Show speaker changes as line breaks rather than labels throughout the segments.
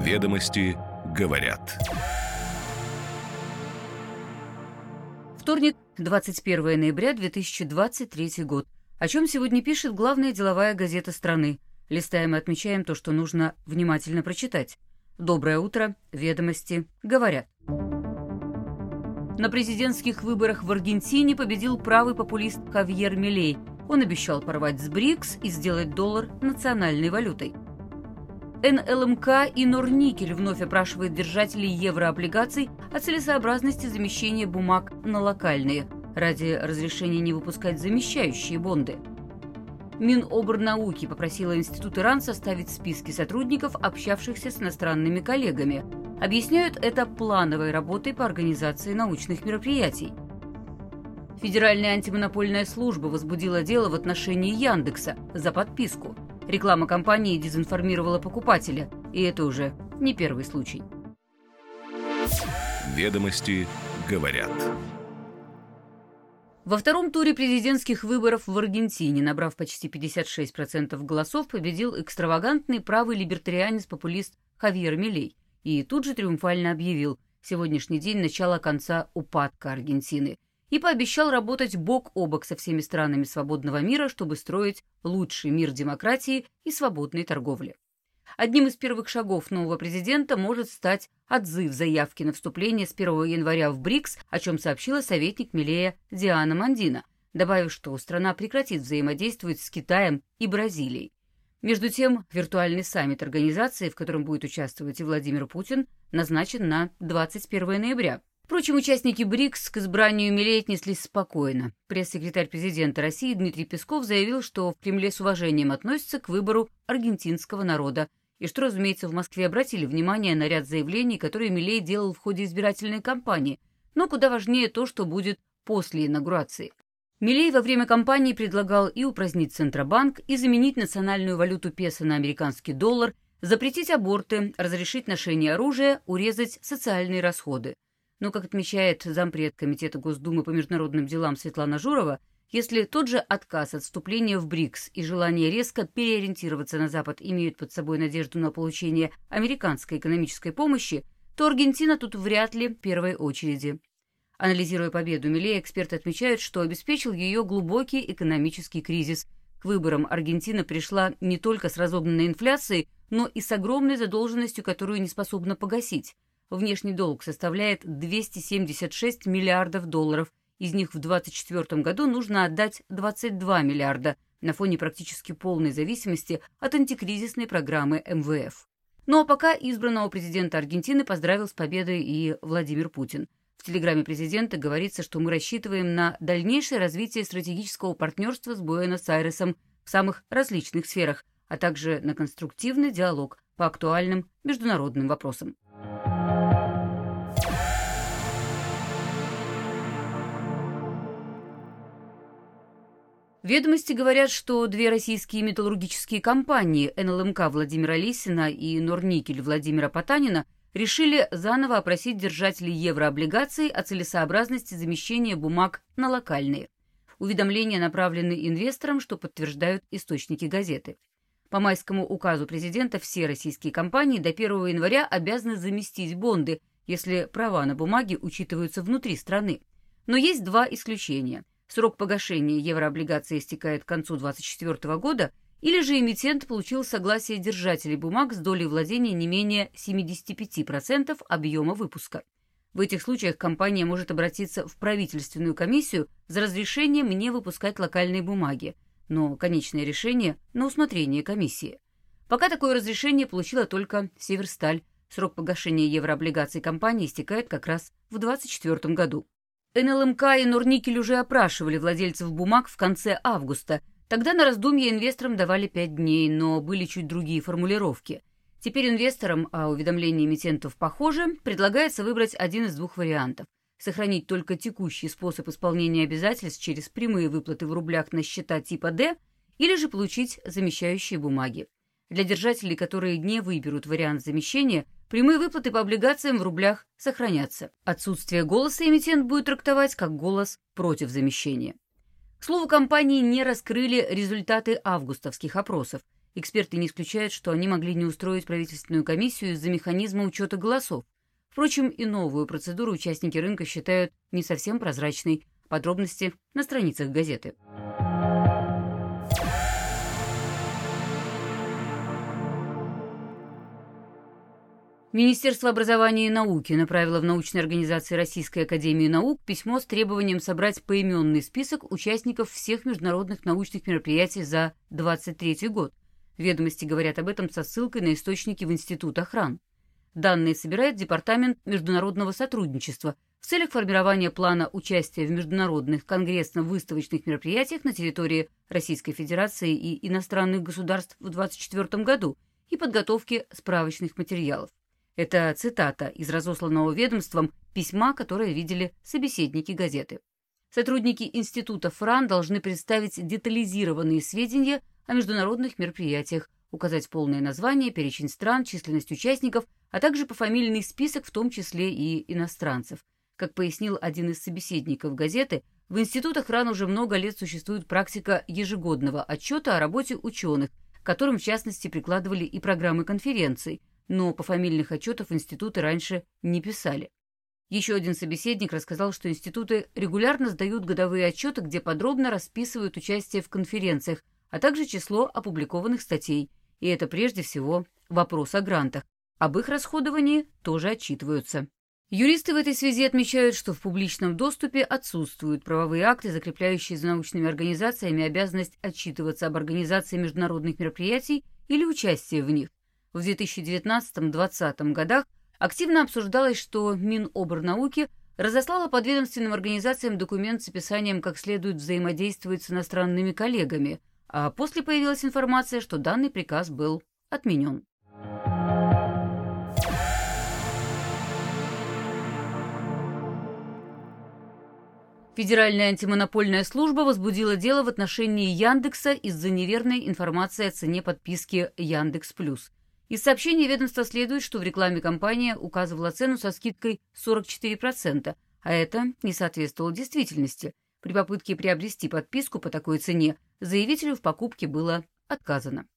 Ведомости говорят.
Вторник, 21 ноября 2023 год. О чем сегодня пишет главная деловая газета страны. Листаем и отмечаем то, что нужно внимательно прочитать. Доброе утро, ведомости говорят. На президентских выборах в Аргентине победил правый популист Хавьер Милей. Он обещал порвать с БРИКС и сделать доллар национальной валютой. НЛМК и Норникель вновь опрашивают держателей еврооблигаций о целесообразности замещения бумаг на локальные ради разрешения не выпускать замещающие бонды. Миноборнауки попросила Институт Иран составить списки сотрудников, общавшихся с иностранными коллегами – Объясняют это плановой работой по организации научных мероприятий. Федеральная антимонопольная служба возбудила дело в отношении Яндекса за подписку. Реклама компании дезинформировала покупателя, и это уже не первый случай.
Ведомости говорят.
Во втором туре президентских выборов в Аргентине, набрав почти 56% голосов, победил экстравагантный правый либертарианец-популист Хавьер Милей и тут же триумфально объявил сегодняшний день начала конца упадка Аргентины и пообещал работать бок о бок со всеми странами свободного мира, чтобы строить лучший мир демократии и свободной торговли. Одним из первых шагов нового президента может стать отзыв заявки на вступление с 1 января в БРИКС, о чем сообщила советник Милея Диана Мандина, добавив, что страна прекратит взаимодействовать с Китаем и Бразилией. Между тем, виртуальный саммит организации, в котором будет участвовать и Владимир Путин, назначен на 21 ноября. Впрочем, участники БРИКС к избранию Милей отнеслись спокойно. Пресс-секретарь президента России Дмитрий Песков заявил, что в Кремле с уважением относятся к выбору аргентинского народа, и что, разумеется, в Москве обратили внимание на ряд заявлений, которые Милей делал в ходе избирательной кампании, но куда важнее то, что будет после инаугурации. Милей во время кампании предлагал и упразднить Центробанк, и заменить национальную валюту песо на американский доллар, запретить аборты, разрешить ношение оружия, урезать социальные расходы. Но, как отмечает зампред Комитета Госдумы по международным делам Светлана Журова, если тот же отказ от вступления в БРИКС и желание резко переориентироваться на Запад имеют под собой надежду на получение американской экономической помощи, то Аргентина тут вряд ли в первой очереди. Анализируя победу Милей, эксперты отмечают, что обеспечил ее глубокий экономический кризис. К выборам Аргентина пришла не только с разогнанной инфляцией, но и с огромной задолженностью, которую не способна погасить. Внешний долг составляет 276 миллиардов долларов, из них в 2024 году нужно отдать 22 миллиарда на фоне практически полной зависимости от антикризисной программы МВФ. Ну а пока избранного президента Аргентины поздравил с победой и Владимир Путин – в телеграмме президента говорится, что мы рассчитываем на дальнейшее развитие стратегического партнерства с Буэнос-Айресом в самых различных сферах, а также на конструктивный диалог по актуальным международным вопросам. Ведомости говорят, что две российские металлургические компании НЛМК Владимира Лисина и Норникель Владимира Потанина – решили заново опросить держателей еврооблигаций о целесообразности замещения бумаг на локальные. Уведомления направлены инвесторам, что подтверждают источники газеты. По майскому указу президента все российские компании до 1 января обязаны заместить бонды, если права на бумаге учитываются внутри страны. Но есть два исключения. Срок погашения еврооблигаций истекает к концу 2024 года, или же эмитент получил согласие держателей бумаг с долей владения не менее 75% объема выпуска. В этих случаях компания может обратиться в правительственную комиссию за разрешением не выпускать локальные бумаги, но конечное решение на усмотрение комиссии. Пока такое разрешение получила только Северсталь. Срок погашения еврооблигаций компании истекает как раз в 2024 году. НЛМК и Норникель уже опрашивали владельцев бумаг в конце августа – Тогда на раздумье инвесторам давали пять дней, но были чуть другие формулировки. Теперь инвесторам, а уведомление эмитентов похоже, предлагается выбрать один из двух вариантов. Сохранить только текущий способ исполнения обязательств через прямые выплаты в рублях на счета типа D или же получить замещающие бумаги. Для держателей, которые не выберут вариант замещения, прямые выплаты по облигациям в рублях сохранятся. Отсутствие голоса эмитент будет трактовать как голос против замещения. К слову, компании не раскрыли результаты августовских опросов. Эксперты не исключают, что они могли не устроить правительственную комиссию из-за механизма учета голосов. Впрочем, и новую процедуру участники рынка считают не совсем прозрачной. Подробности на страницах газеты. Министерство образования и науки направило в научной организации Российской академии наук письмо с требованием собрать поименный список участников всех международных научных мероприятий за 2023 год. Ведомости говорят об этом со ссылкой на источники в Институт охран. Данные собирает Департамент международного сотрудничества в целях формирования плана участия в международных конгрессно-выставочных мероприятиях на территории Российской Федерации и иностранных государств в 2024 году и подготовки справочных материалов. Это цитата из разосланного ведомством письма, которое видели собеседники газеты. Сотрудники Института ФРАН должны представить детализированные сведения о международных мероприятиях, указать полное название, перечень стран, численность участников, а также пофамильный список, в том числе и иностранцев. Как пояснил один из собеседников газеты, в институтах РАН уже много лет существует практика ежегодного отчета о работе ученых, которым в частности прикладывали и программы конференций, но по фамильных отчетов институты раньше не писали. Еще один собеседник рассказал, что институты регулярно сдают годовые отчеты, где подробно расписывают участие в конференциях, а также число опубликованных статей. И это прежде всего вопрос о грантах. Об их расходовании тоже отчитываются. Юристы в этой связи отмечают, что в публичном доступе отсутствуют правовые акты, закрепляющие за научными организациями обязанность отчитываться об организации международных мероприятий или участии в них. В 2019-2020 годах активно обсуждалось, что Миноборнауки разослала подведомственным организациям документ с описанием, как следует взаимодействовать с иностранными коллегами, а после появилась информация, что данный приказ был отменен. Федеральная антимонопольная служба возбудила дело в отношении Яндекса из-за неверной информации о цене подписки Яндекс Плюс. Из сообщения ведомства следует, что в рекламе компания указывала цену со скидкой 44%, а это не соответствовало действительности. При попытке приобрести подписку по такой цене заявителю в покупке было отказано.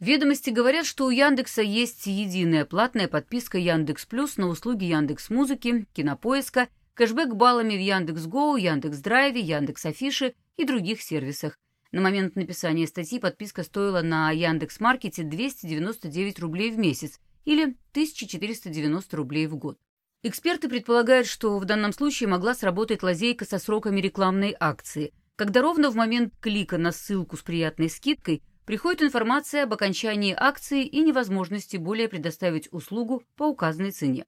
Ведомости говорят, что у Яндекса есть единая платная подписка Яндекс Плюс на услуги Яндекс Музыки, Кинопоиска, кэшбэк баллами в Яндекс Гоу, Яндекс Драйве, Яндекс Афиши и других сервисах. На момент написания статьи подписка стоила на Яндекс.Маркете 299 рублей в месяц или 1490 рублей в год. Эксперты предполагают, что в данном случае могла сработать лазейка со сроками рекламной акции, когда ровно в момент клика на ссылку с приятной скидкой приходит информация об окончании акции и невозможности более предоставить услугу по указанной цене.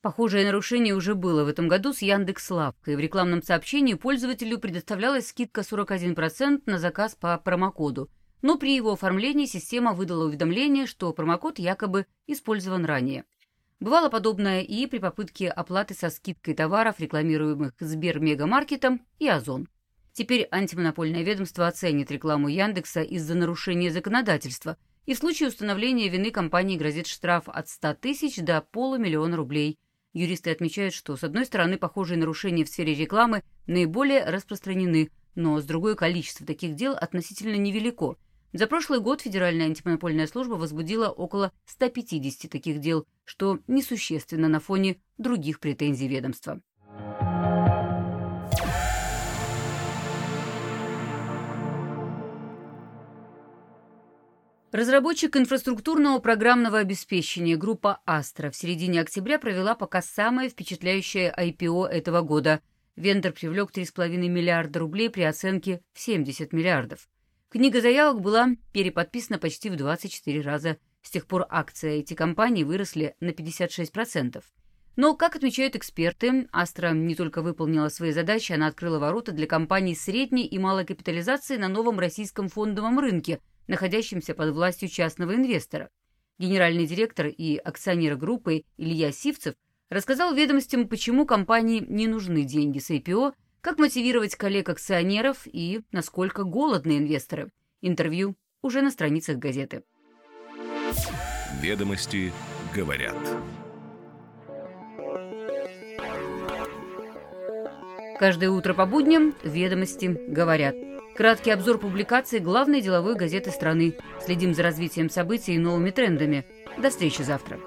Похожее нарушение уже было в этом году с Яндекс.Лавкой. В рекламном сообщении пользователю предоставлялась скидка 41% на заказ по промокоду, но при его оформлении система выдала уведомление, что промокод якобы использован ранее. Бывало подобное и при попытке оплаты со скидкой товаров, рекламируемых Сбермегамаркетом и Озон. Теперь антимонопольное ведомство оценит рекламу Яндекса из-за нарушения законодательства, и в случае установления вины компании грозит штраф от 100 тысяч до полумиллиона рублей – Юристы отмечают, что, с одной стороны, похожие нарушения в сфере рекламы наиболее распространены, но, с другой, количество таких дел относительно невелико. За прошлый год Федеральная антимонопольная служба возбудила около 150 таких дел, что несущественно на фоне других претензий ведомства. Разработчик инфраструктурного программного обеспечения группа «Астра» в середине октября провела пока самое впечатляющее IPO этого года. Вендор привлек 3,5 миллиарда рублей при оценке в 70 миллиардов. Книга заявок была переподписана почти в 24 раза. С тех пор акции эти компании выросли на 56%. Но, как отмечают эксперты, Астра не только выполнила свои задачи, она открыла ворота для компаний средней и малой капитализации на новом российском фондовом рынке – находящимся под властью частного инвестора. Генеральный директор и акционер группы Илья Сивцев рассказал ведомостям, почему компании не нужны деньги с IPO, как мотивировать коллег-акционеров и насколько голодны инвесторы. Интервью уже на страницах газеты.
Ведомости говорят.
Каждое утро по будням ведомости говорят. Краткий обзор публикаций главной деловой газеты страны. Следим за развитием событий и новыми трендами. До встречи завтра.